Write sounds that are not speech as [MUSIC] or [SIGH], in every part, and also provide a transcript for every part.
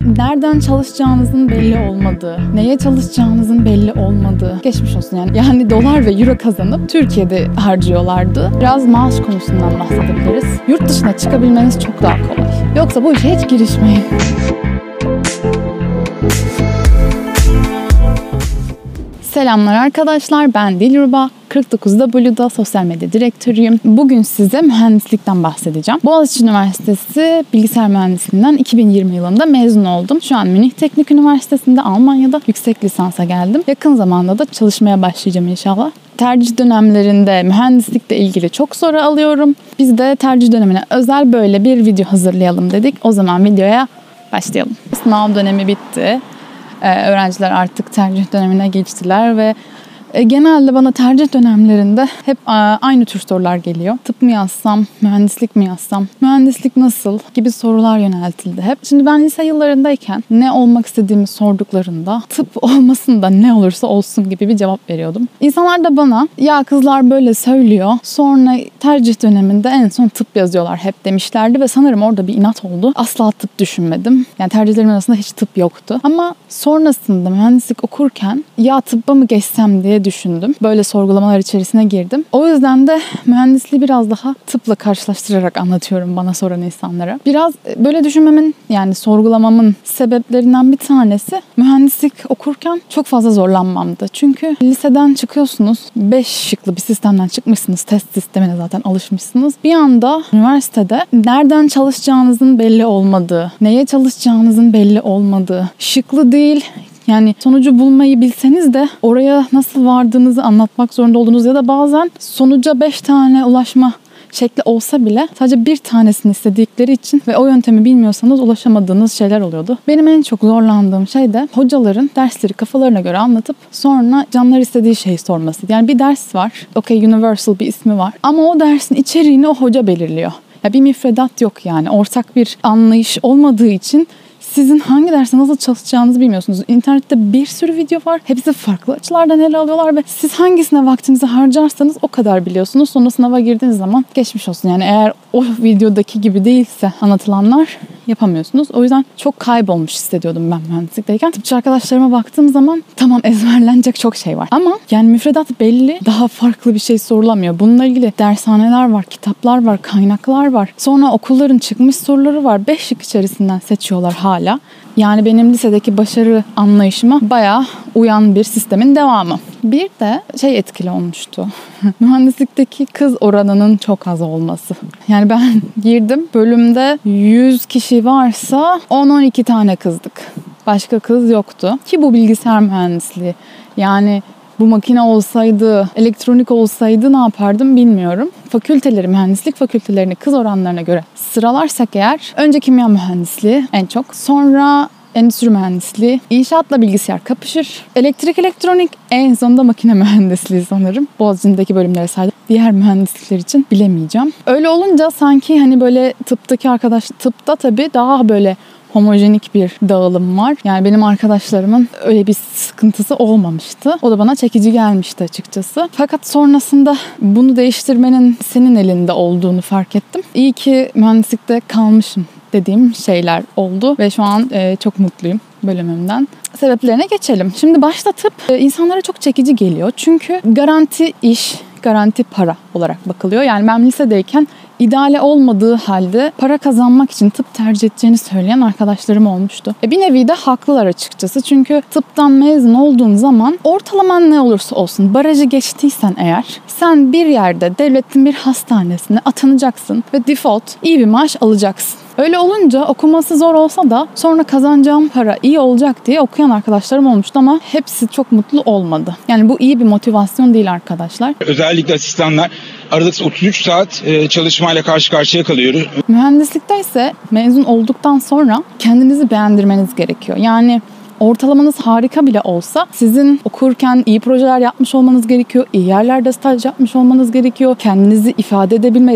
Nereden çalışacağınızın belli olmadığı, neye çalışacağınızın belli olmadığı. Geçmiş olsun yani. Yani dolar ve euro kazanıp Türkiye'de harcıyorlardı. Biraz maaş konusundan bahsedebiliriz. Yurt dışına çıkabilmeniz çok daha kolay. Yoksa bu işe hiç girişmeyin. Selamlar arkadaşlar ben Dilruba. 49W'da sosyal medya direktörüyüm. Bugün size mühendislikten bahsedeceğim. Boğaziçi Üniversitesi Bilgisayar Mühendisliğinden 2020 yılında mezun oldum. Şu an Münih Teknik Üniversitesi'nde Almanya'da yüksek lisansa geldim. Yakın zamanda da çalışmaya başlayacağım inşallah. Tercih dönemlerinde mühendislikle ilgili çok soru alıyorum. Biz de tercih dönemine özel böyle bir video hazırlayalım dedik. O zaman videoya başlayalım. Sınav dönemi bitti. Ee, öğrenciler artık tercih dönemine geçtiler ve genelde bana tercih dönemlerinde hep e, aynı tür sorular geliyor. Tıp mı yazsam, mühendislik mi yazsam, mühendislik nasıl gibi sorular yöneltildi hep. Şimdi ben lise yıllarındayken ne olmak istediğimi sorduklarında tıp [LAUGHS] olmasın da ne olursa olsun gibi bir cevap veriyordum. İnsanlar da bana ya kızlar böyle söylüyor sonra tercih döneminde en son tıp yazıyorlar hep demişlerdi ve sanırım orada bir inat oldu. Asla tıp düşünmedim. Yani tercihlerimin arasında hiç tıp yoktu. Ama sonrasında mühendislik okurken ya tıbba mı geçsem diye düşündüm. Böyle sorgulamalar içerisine girdim. O yüzden de mühendisliği biraz daha tıpla karşılaştırarak anlatıyorum bana soran insanlara. Biraz e, böyle düşünmemin yani sorgulamamın sebeplerinden bir tanesi mühendislik okurken çok fazla zorlanmamdı. Çünkü liseden çıkıyorsunuz. 5 şıklı bir sistemden çıkmışsınız. Test sistemine zaten alışmışsınız. Bir anda üniversitede nereden çalışacağınızın belli olmadığı, neye çalışacağınızın belli olmadığı, şıklı değil yani sonucu bulmayı bilseniz de oraya nasıl vardığınızı anlatmak zorunda olduğunuz ya da bazen sonuca 5 tane ulaşma şekli olsa bile sadece bir tanesini istedikleri için ve o yöntemi bilmiyorsanız ulaşamadığınız şeyler oluyordu. Benim en çok zorlandığım şey de hocaların dersleri kafalarına göre anlatıp sonra canlar istediği şeyi sorması. Yani bir ders var. Okay universal bir ismi var. Ama o dersin içeriğini o hoca belirliyor. Ya bir müfredat yok yani. Ortak bir anlayış olmadığı için sizin hangi derste nasıl çalışacağınızı bilmiyorsunuz. İnternette bir sürü video var. Hepsi farklı açılardan ele alıyorlar ve siz hangisine vaktinizi harcarsanız o kadar biliyorsunuz. Sonra sınava girdiğiniz zaman geçmiş olsun. Yani eğer o videodaki gibi değilse anlatılanlar yapamıyorsunuz. O yüzden çok kaybolmuş hissediyordum ben mühendislikteyken. Tıpçı arkadaşlarıma baktığım zaman tamam ezberlenecek çok şey var. Ama yani müfredat belli. Daha farklı bir şey sorulamıyor. Bununla ilgili dershaneler var, kitaplar var, kaynaklar var. Sonra okulların çıkmış soruları var. Beş şık içerisinden seçiyorlar hala. Yani benim lisedeki başarı anlayışıma bayağı uyan bir sistemin devamı. Bir de şey etkili olmuştu. [LAUGHS] Mühendislikteki kız oranının çok az olması. Yani ben [LAUGHS] girdim bölümde 100 kişi varsa 10-12 tane kızdık. Başka kız yoktu. Ki bu bilgisayar mühendisliği. Yani bu makine olsaydı, elektronik olsaydı ne yapardım bilmiyorum. Fakülteleri, mühendislik fakültelerini kız oranlarına göre sıralarsak eğer önce kimya mühendisliği en çok, sonra endüstri mühendisliği, inşaatla bilgisayar kapışır. Elektrik elektronik en sonunda makine [LAUGHS] mühendisliği sanırım. Boğaziçi'ndeki bölümlere saydım. Diğer mühendislikler için bilemeyeceğim. Öyle olunca sanki hani böyle tıptaki arkadaş tıpta tabii daha böyle homojenik bir dağılım var. Yani benim arkadaşlarımın öyle bir sıkıntısı olmamıştı. O da bana çekici gelmişti açıkçası. Fakat sonrasında bunu değiştirmenin senin elinde olduğunu fark ettim. İyi ki mühendislikte kalmışım dediğim şeyler oldu ve şu an e, çok mutluyum bölümümden. Sebeplerine geçelim. Şimdi başta tıp e, insanlara çok çekici geliyor. Çünkü garanti iş, garanti para olarak bakılıyor. Yani ben lisedeyken ideale olmadığı halde para kazanmak için tıp tercih edeceğini söyleyen arkadaşlarım olmuştu. E bir nevi de haklılar açıkçası. Çünkü tıptan mezun olduğun zaman ortalaman ne olursa olsun barajı geçtiysen eğer sen bir yerde devletin bir hastanesine atanacaksın ve default iyi bir maaş alacaksın. Öyle olunca okuması zor olsa da sonra kazanacağım para iyi olacak diye okuyan arkadaşlarım olmuştu ama hepsi çok mutlu olmadı. Yani bu iyi bir motivasyon değil arkadaşlar. Özellikle asistanlar aralıksız 33 saat e, çalışmayla karşı karşıya kalıyoruz. Mühendislikte ise mezun olduktan sonra kendinizi beğendirmeniz gerekiyor. Yani ortalamanız harika bile olsa sizin okurken iyi projeler yapmış olmanız gerekiyor. iyi yerlerde staj yapmış olmanız gerekiyor. Kendinizi ifade edebilme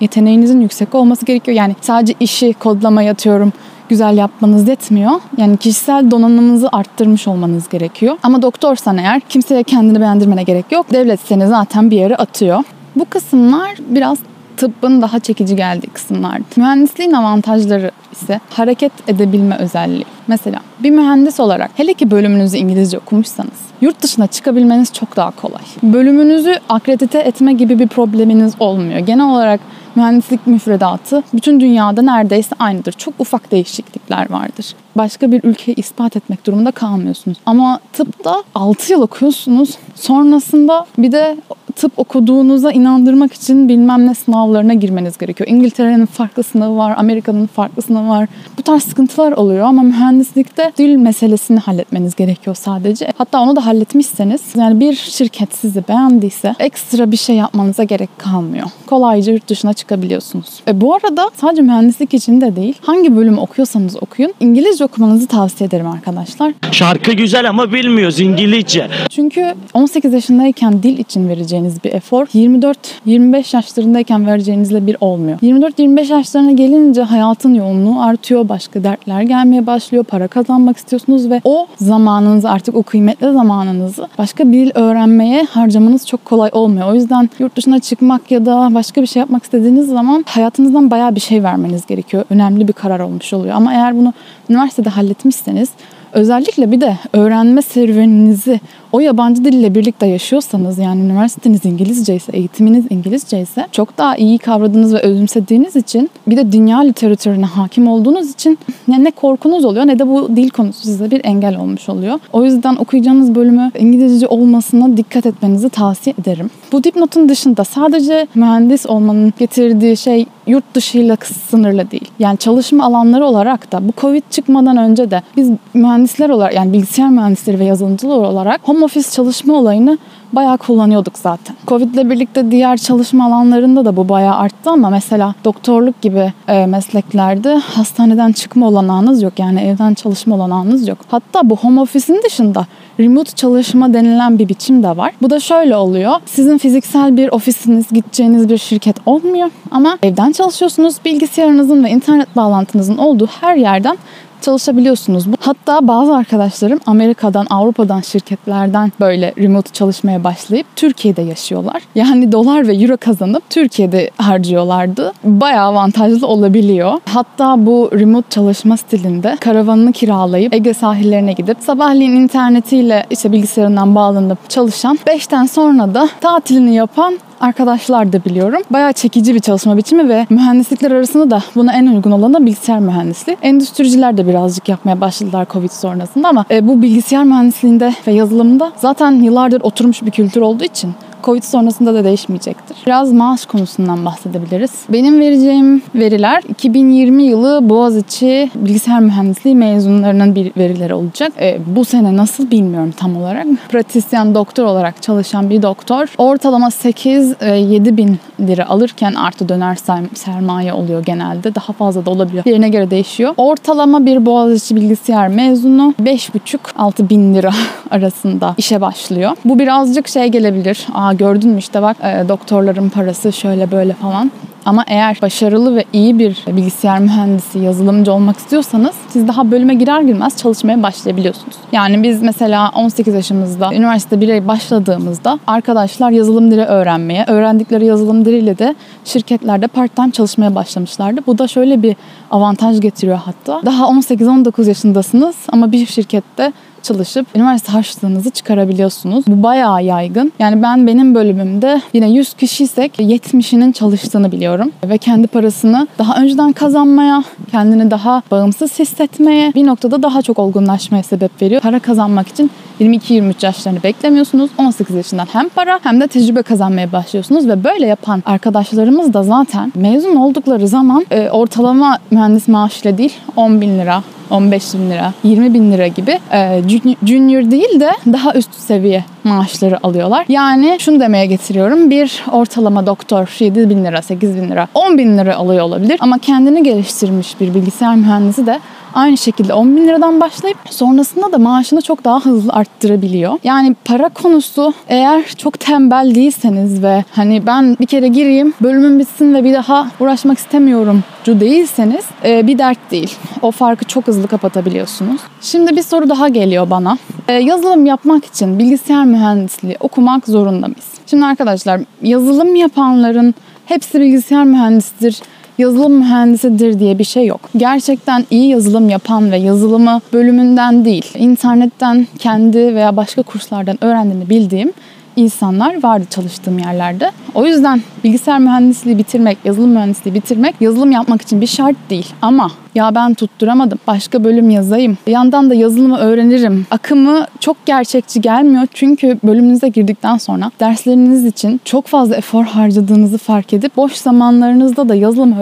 yeteneğinizin, yüksek olması gerekiyor. Yani sadece işi kodlamaya atıyorum güzel yapmanız yetmiyor. Yani kişisel donanımınızı arttırmış olmanız gerekiyor. Ama doktorsan eğer kimseye kendini beğendirmene gerek yok. Devlet seni zaten bir yere atıyor. Bu kısımlar biraz tıbbın daha çekici geldiği kısımlardı. Mühendisliğin avantajları ise hareket edebilme özelliği. Mesela bir mühendis olarak hele ki bölümünüzü İngilizce okumuşsanız yurt dışına çıkabilmeniz çok daha kolay. Bölümünüzü akredite etme gibi bir probleminiz olmuyor. Genel olarak mühendislik müfredatı bütün dünyada neredeyse aynıdır. Çok ufak değişiklikler vardır. Başka bir ülkeyi ispat etmek durumunda kalmıyorsunuz. Ama tıpta 6 yıl okuyorsunuz. Sonrasında bir de tıp okuduğunuza inandırmak için bilmem ne sınavlarına girmeniz gerekiyor. İngiltere'nin farklı sınavı var, Amerika'nın farklı sınavı var. Bu tarz sıkıntılar oluyor ama mühendislikte dil meselesini halletmeniz gerekiyor sadece. Hatta onu da halletmişseniz yani bir şirket sizi beğendiyse ekstra bir şey yapmanıza gerek kalmıyor. Kolayca yurt dışına çıkabiliyorsunuz. E bu arada sadece mühendislik için de değil. Hangi bölümü okuyorsanız okuyun. İngilizce okumanızı tavsiye ederim arkadaşlar. Şarkı güzel ama bilmiyoruz İngilizce. Çünkü 18 yaşındayken dil için vereceğiniz bir efor 24-25 yaşlarındayken vereceğinizle bir olmuyor. 24-25 yaşlarına gelince hayatın yoğunluğu artıyor. Başka dertler gelmeye başlıyor. Para kazanmak istiyorsunuz ve o zamanınızı artık o kıymetli zamanınızı başka bir dil öğrenmeye harcamanız çok kolay olmuyor. O yüzden yurt dışına çıkmak ya da başka bir şey yapmak istediğiniz zaman hayatınızdan bayağı bir şey vermeniz gerekiyor. Önemli bir karar olmuş oluyor. Ama eğer bunu üniversitede halletmişseniz özellikle bir de öğrenme serüveninizi o yabancı dille birlikte yaşıyorsanız yani üniversiteniz İngilizce ise, eğitiminiz İngilizce ise çok daha iyi kavradığınız ve özümsediğiniz için bir de dünya literatürüne hakim olduğunuz için yani ne korkunuz oluyor ne de bu dil konusu size bir engel olmuş oluyor. O yüzden okuyacağınız bölümü İngilizce olmasına dikkat etmenizi tavsiye ederim. Bu dipnotun dışında sadece mühendis olmanın getirdiği şey yurt dışıyla sınırlı değil. Yani çalışma alanları olarak da bu Covid çıkmadan önce de biz mühendisler olarak yani bilgisayar mühendisleri ve yazılımcılar olarak home office çalışma olayını bayağı kullanıyorduk zaten. Covid ile birlikte diğer çalışma alanlarında da bu bayağı arttı ama mesela doktorluk gibi e, mesleklerde hastaneden çıkma olanağınız yok. Yani evden çalışma olanağınız yok. Hatta bu home office'in dışında remote çalışma denilen bir biçim de var. Bu da şöyle oluyor. Sizin fiziksel bir ofisiniz, gideceğiniz bir şirket olmuyor ama evden çalışıyorsunuz. Bilgisayarınızın ve internet bağlantınızın olduğu her yerden çalışabiliyorsunuz. Hatta bazı arkadaşlarım Amerika'dan, Avrupa'dan şirketlerden böyle remote çalışmaya başlayıp Türkiye'de yaşıyorlar. Yani dolar ve euro kazanıp Türkiye'de harcıyorlardı. Bayağı avantajlı olabiliyor. Hatta bu remote çalışma stilinde karavanını kiralayıp Ege sahillerine gidip sabahleyin internetiyle işte bilgisayarından bağlanıp çalışan 5'ten sonra da tatilini yapan arkadaşlar da biliyorum. Bayağı çekici bir çalışma biçimi ve mühendislikler arasında da buna en uygun olan da bilgisayar mühendisliği. Endüstriciler de birazcık yapmaya başladılar Covid sonrasında ama e, bu bilgisayar mühendisliğinde ve yazılımında zaten yıllardır oturmuş bir kültür olduğu için Covid sonrasında da değişmeyecektir. Biraz maaş konusundan bahsedebiliriz. Benim vereceğim veriler 2020 yılı Boğaziçi Bilgisayar Mühendisliği mezunlarının bir verileri olacak. E, bu sene nasıl bilmiyorum tam olarak. Pratisyen doktor olarak çalışan bir doktor ortalama 8-7 e, bin lira alırken artı döner sermaye oluyor genelde. Daha fazla da olabiliyor. Yerine göre değişiyor. Ortalama bir Boğaziçi bilgisayar mezunu 5,5-6 bin lira [LAUGHS] arasında işe başlıyor. Bu birazcık şey gelebilir. Aa Gördün mü işte bak e, doktorların parası şöyle böyle falan. Ama eğer başarılı ve iyi bir bilgisayar mühendisi, yazılımcı olmak istiyorsanız siz daha bölüme girer girmez çalışmaya başlayabiliyorsunuz. Yani biz mesela 18 yaşımızda üniversite 1'e başladığımızda arkadaşlar yazılım dili öğrenmeye, öğrendikleri yazılım diliyle de şirketlerde part-time çalışmaya başlamışlardı. Bu da şöyle bir avantaj getiriyor hatta. Daha 18-19 yaşındasınız ama bir şirkette çalışıp üniversite harçlığınızı çıkarabiliyorsunuz. Bu bayağı yaygın. Yani ben benim bölümümde yine 100 kişiysek 70'inin çalıştığını biliyorum. Ve kendi parasını daha önceden kazanmaya, kendini daha bağımsız hissetmeye, bir noktada daha çok olgunlaşmaya sebep veriyor. Para kazanmak için 22-23 yaşlarını beklemiyorsunuz. 18 yaşından hem para hem de tecrübe kazanmaya başlıyorsunuz ve böyle yapan arkadaşlarımız da zaten mezun oldukları zaman e, ortalama mühendis maaşıyla değil 10 bin lira 15 bin lira, 20 bin lira gibi e, junior değil de daha üst seviye maaşları alıyorlar. Yani şunu demeye getiriyorum. Bir ortalama doktor 7 bin lira, 8 bin lira, 10 bin lira alıyor olabilir. Ama kendini geliştirmiş bir bilgisayar mühendisi de aynı şekilde 10 bin liradan başlayıp sonrasında da maaşını çok daha hızlı arttırabiliyor. Yani para konusu eğer çok tembel değilseniz ve hani ben bir kere gireyim bölümüm bitsin ve bir daha uğraşmak istemiyorum cu değilseniz e, bir dert değil. O farkı çok hızlı kapatabiliyorsunuz. Şimdi bir soru daha geliyor bana. E, yazılım yapmak için bilgisayar mühendisliği okumak zorunda mıyız? Şimdi arkadaşlar yazılım yapanların hepsi bilgisayar mühendisidir yazılım mühendisidir diye bir şey yok. Gerçekten iyi yazılım yapan ve yazılımı bölümünden değil, internetten kendi veya başka kurslardan öğrendiğini bildiğim insanlar vardı çalıştığım yerlerde. O yüzden bilgisayar mühendisliği bitirmek, yazılım mühendisliği bitirmek yazılım yapmak için bir şart değil. Ama ya ben tutturamadım. Başka bölüm yazayım. Bir yandan da yazılımı öğrenirim. Akımı çok gerçekçi gelmiyor. Çünkü bölümünüze girdikten sonra dersleriniz için çok fazla efor harcadığınızı fark edip boş zamanlarınızda da yazılım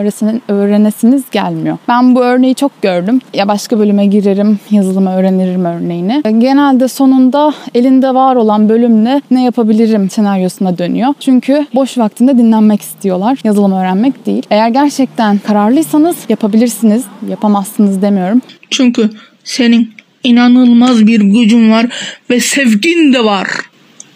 öğrenesiniz gelmiyor. Ben bu örneği çok gördüm. Ya başka bölüme girerim, yazılımı öğrenirim örneğini. Genelde sonunda elinde var olan bölümle ne yapabilirim senaryosuna dönüyor. Çünkü boş vaktinde dinlenmek istiyorlar. Yazılım öğrenmek değil. Eğer gerçekten kararlıysanız yapabilirsiniz yapamazsınız demiyorum. Çünkü senin inanılmaz bir gücün var ve sevgin de var.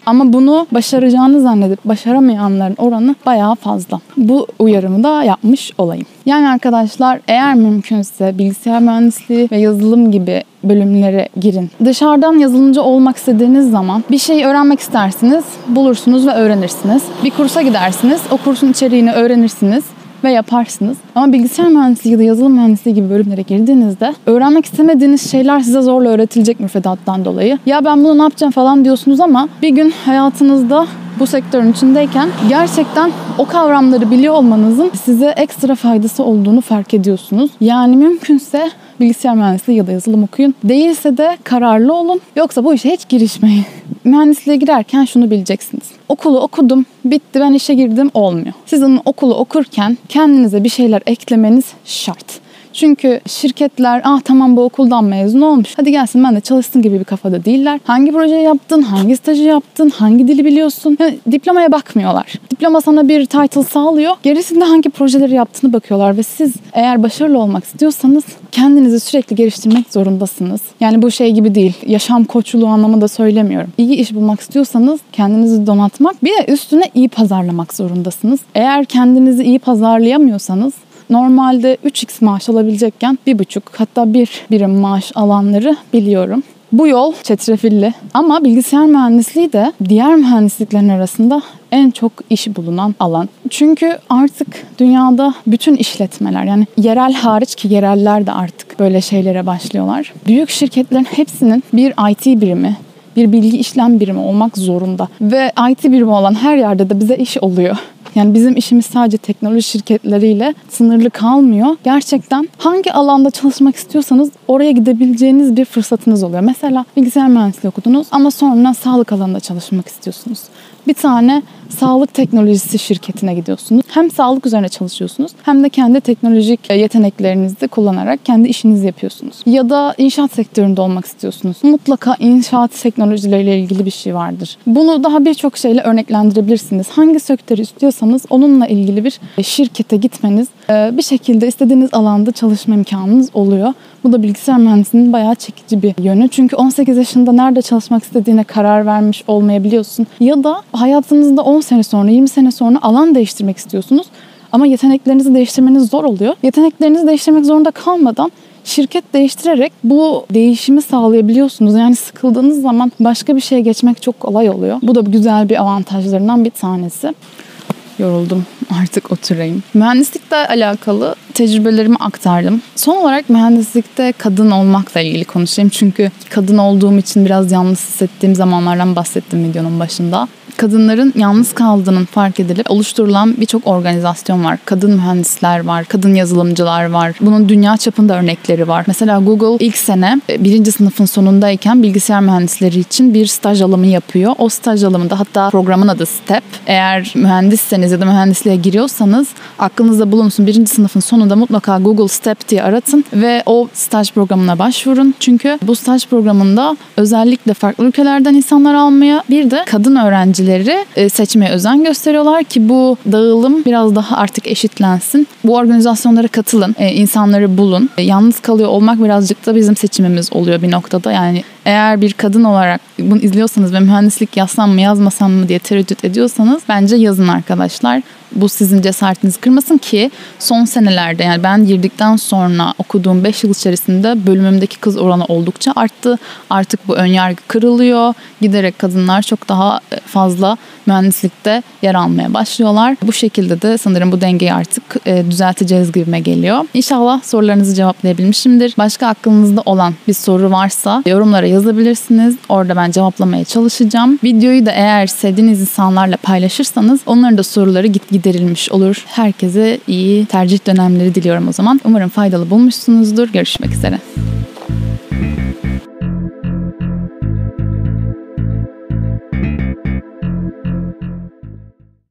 Ama bunu başaracağını zannedip başaramayanların oranı bayağı fazla. Bu uyarımı da yapmış olayım. Yani arkadaşlar eğer mümkünse bilgisayar mühendisliği ve yazılım gibi bölümlere girin. Dışarıdan yazılımcı olmak istediğiniz zaman bir şeyi öğrenmek istersiniz, bulursunuz ve öğrenirsiniz. Bir kursa gidersiniz, o kursun içeriğini öğrenirsiniz ve yaparsınız. Ama bilgisayar mühendisliği ya da yazılım mühendisliği gibi bölümlere girdiğinizde öğrenmek istemediğiniz şeyler size zorla öğretilecek müfredattan dolayı. Ya ben bunu ne yapacağım falan diyorsunuz ama bir gün hayatınızda bu sektörün içindeyken gerçekten o kavramları biliyor olmanızın size ekstra faydası olduğunu fark ediyorsunuz. Yani mümkünse bilgisayar mühendisliği ya da yazılım okuyun. Değilse de kararlı olun. Yoksa bu işe hiç girişmeyin. [LAUGHS] Mühendisliğe girerken şunu bileceksiniz. Okulu okudum, bitti ben işe girdim olmuyor. Sizin okulu okurken kendinize bir şeyler eklemeniz şart. Çünkü şirketler ah tamam bu okuldan mezun olmuş hadi gelsin ben de çalışsın gibi bir kafada değiller. Hangi proje yaptın, hangi stajı yaptın, hangi dili biliyorsun? Yani diplomaya bakmıyorlar. Diploma sana bir title sağlıyor. Gerisinde hangi projeleri yaptığını bakıyorlar ve siz eğer başarılı olmak istiyorsanız kendinizi sürekli geliştirmek zorundasınız. Yani bu şey gibi değil. Yaşam koçluğu anlamında söylemiyorum. İyi iş bulmak istiyorsanız kendinizi donatmak bir de üstüne iyi pazarlamak zorundasınız. Eğer kendinizi iyi pazarlayamıyorsanız normalde 3x maaş alabilecekken 1,5 hatta 1 birim maaş alanları biliyorum. Bu yol çetrefilli ama bilgisayar mühendisliği de diğer mühendisliklerin arasında en çok iş bulunan alan. Çünkü artık dünyada bütün işletmeler yani yerel hariç ki yereller de artık böyle şeylere başlıyorlar. Büyük şirketlerin hepsinin bir IT birimi, bir bilgi işlem birimi olmak zorunda. Ve IT birimi olan her yerde de bize iş oluyor. Yani bizim işimiz sadece teknoloji şirketleriyle sınırlı kalmıyor. Gerçekten hangi alanda çalışmak istiyorsanız oraya gidebileceğiniz bir fırsatınız oluyor. Mesela bilgisayar mühendisliği okudunuz ama sonra sağlık alanında çalışmak istiyorsunuz. Bir tane sağlık teknolojisi şirketine gidiyorsunuz. Hem sağlık üzerine çalışıyorsunuz hem de kendi teknolojik yeteneklerinizi kullanarak kendi işinizi yapıyorsunuz. Ya da inşaat sektöründe olmak istiyorsunuz. Mutlaka inşaat teknolojileriyle ilgili bir şey vardır. Bunu daha birçok şeyle örneklendirebilirsiniz. Hangi sektörü istiyorsanız onunla ilgili bir şirkete gitmeniz bir şekilde istediğiniz alanda çalışma imkanınız oluyor. Bu da bilgisayar mühendisliğinin bayağı çekici bir yönü. Çünkü 18 yaşında nerede çalışmak istediğine karar vermiş olmayabiliyorsun. Ya da hayatınızda 10 sene sonra, 20 sene sonra alan değiştirmek istiyorsunuz. Ama yeteneklerinizi değiştirmeniz zor oluyor. Yeteneklerinizi değiştirmek zorunda kalmadan şirket değiştirerek bu değişimi sağlayabiliyorsunuz. Yani sıkıldığınız zaman başka bir şeye geçmek çok kolay oluyor. Bu da güzel bir avantajlarından bir tanesi. Yoruldum artık oturayım. Mühendislikle alakalı tecrübelerimi aktardım. Son olarak mühendislikte kadın olmakla ilgili konuşayım. Çünkü kadın olduğum için biraz yalnız hissettiğim zamanlardan bahsettim videonun başında kadınların yalnız kaldığının fark edilip oluşturulan birçok organizasyon var. Kadın mühendisler var, kadın yazılımcılar var. Bunun dünya çapında örnekleri var. Mesela Google ilk sene e, birinci sınıfın sonundayken bilgisayar mühendisleri için bir staj alımı yapıyor. O staj alımında hatta programın adı STEP. Eğer mühendisseniz ya da mühendisliğe giriyorsanız aklınızda bulunsun birinci sınıfın sonunda mutlaka Google STEP diye aratın ve o staj programına başvurun. Çünkü bu staj programında özellikle farklı ülkelerden insanlar almaya bir de kadın öğrenci öğrencileri e, seçmeye özen gösteriyorlar ki bu dağılım biraz daha artık eşitlensin. Bu organizasyonlara katılın, e, insanları bulun. E, yalnız kalıyor olmak birazcık da bizim seçimimiz oluyor bir noktada. Yani Eğer bir kadın olarak bunu izliyorsanız ve mühendislik yazsam mı yazmasam mı diye tereddüt ediyorsanız bence yazın arkadaşlar. Bu sizin cesaretinizi kırmasın ki son senelerde yani ben girdikten sonra okuduğum 5 yıl içerisinde bölümümdeki kız oranı oldukça arttı. Artık bu önyargı kırılıyor. Giderek kadınlar çok daha fazla mühendislikte yer almaya başlıyorlar. Bu şekilde de sanırım bu dengeyi artık e, düzelteceğiz gibime geliyor. İnşallah sorularınızı cevaplayabilmişimdir. Başka aklınızda olan bir soru varsa yorumlara yazabilirsiniz. Orada ben cevaplamaya çalışacağım. Videoyu da eğer sevdiğiniz insanlarla paylaşırsanız onların da soruları git giderilmiş olur. Herkese iyi tercih dönemleri diliyorum o zaman. Umarım faydalı bulmuşsunuzdur. Görüşmek üzere.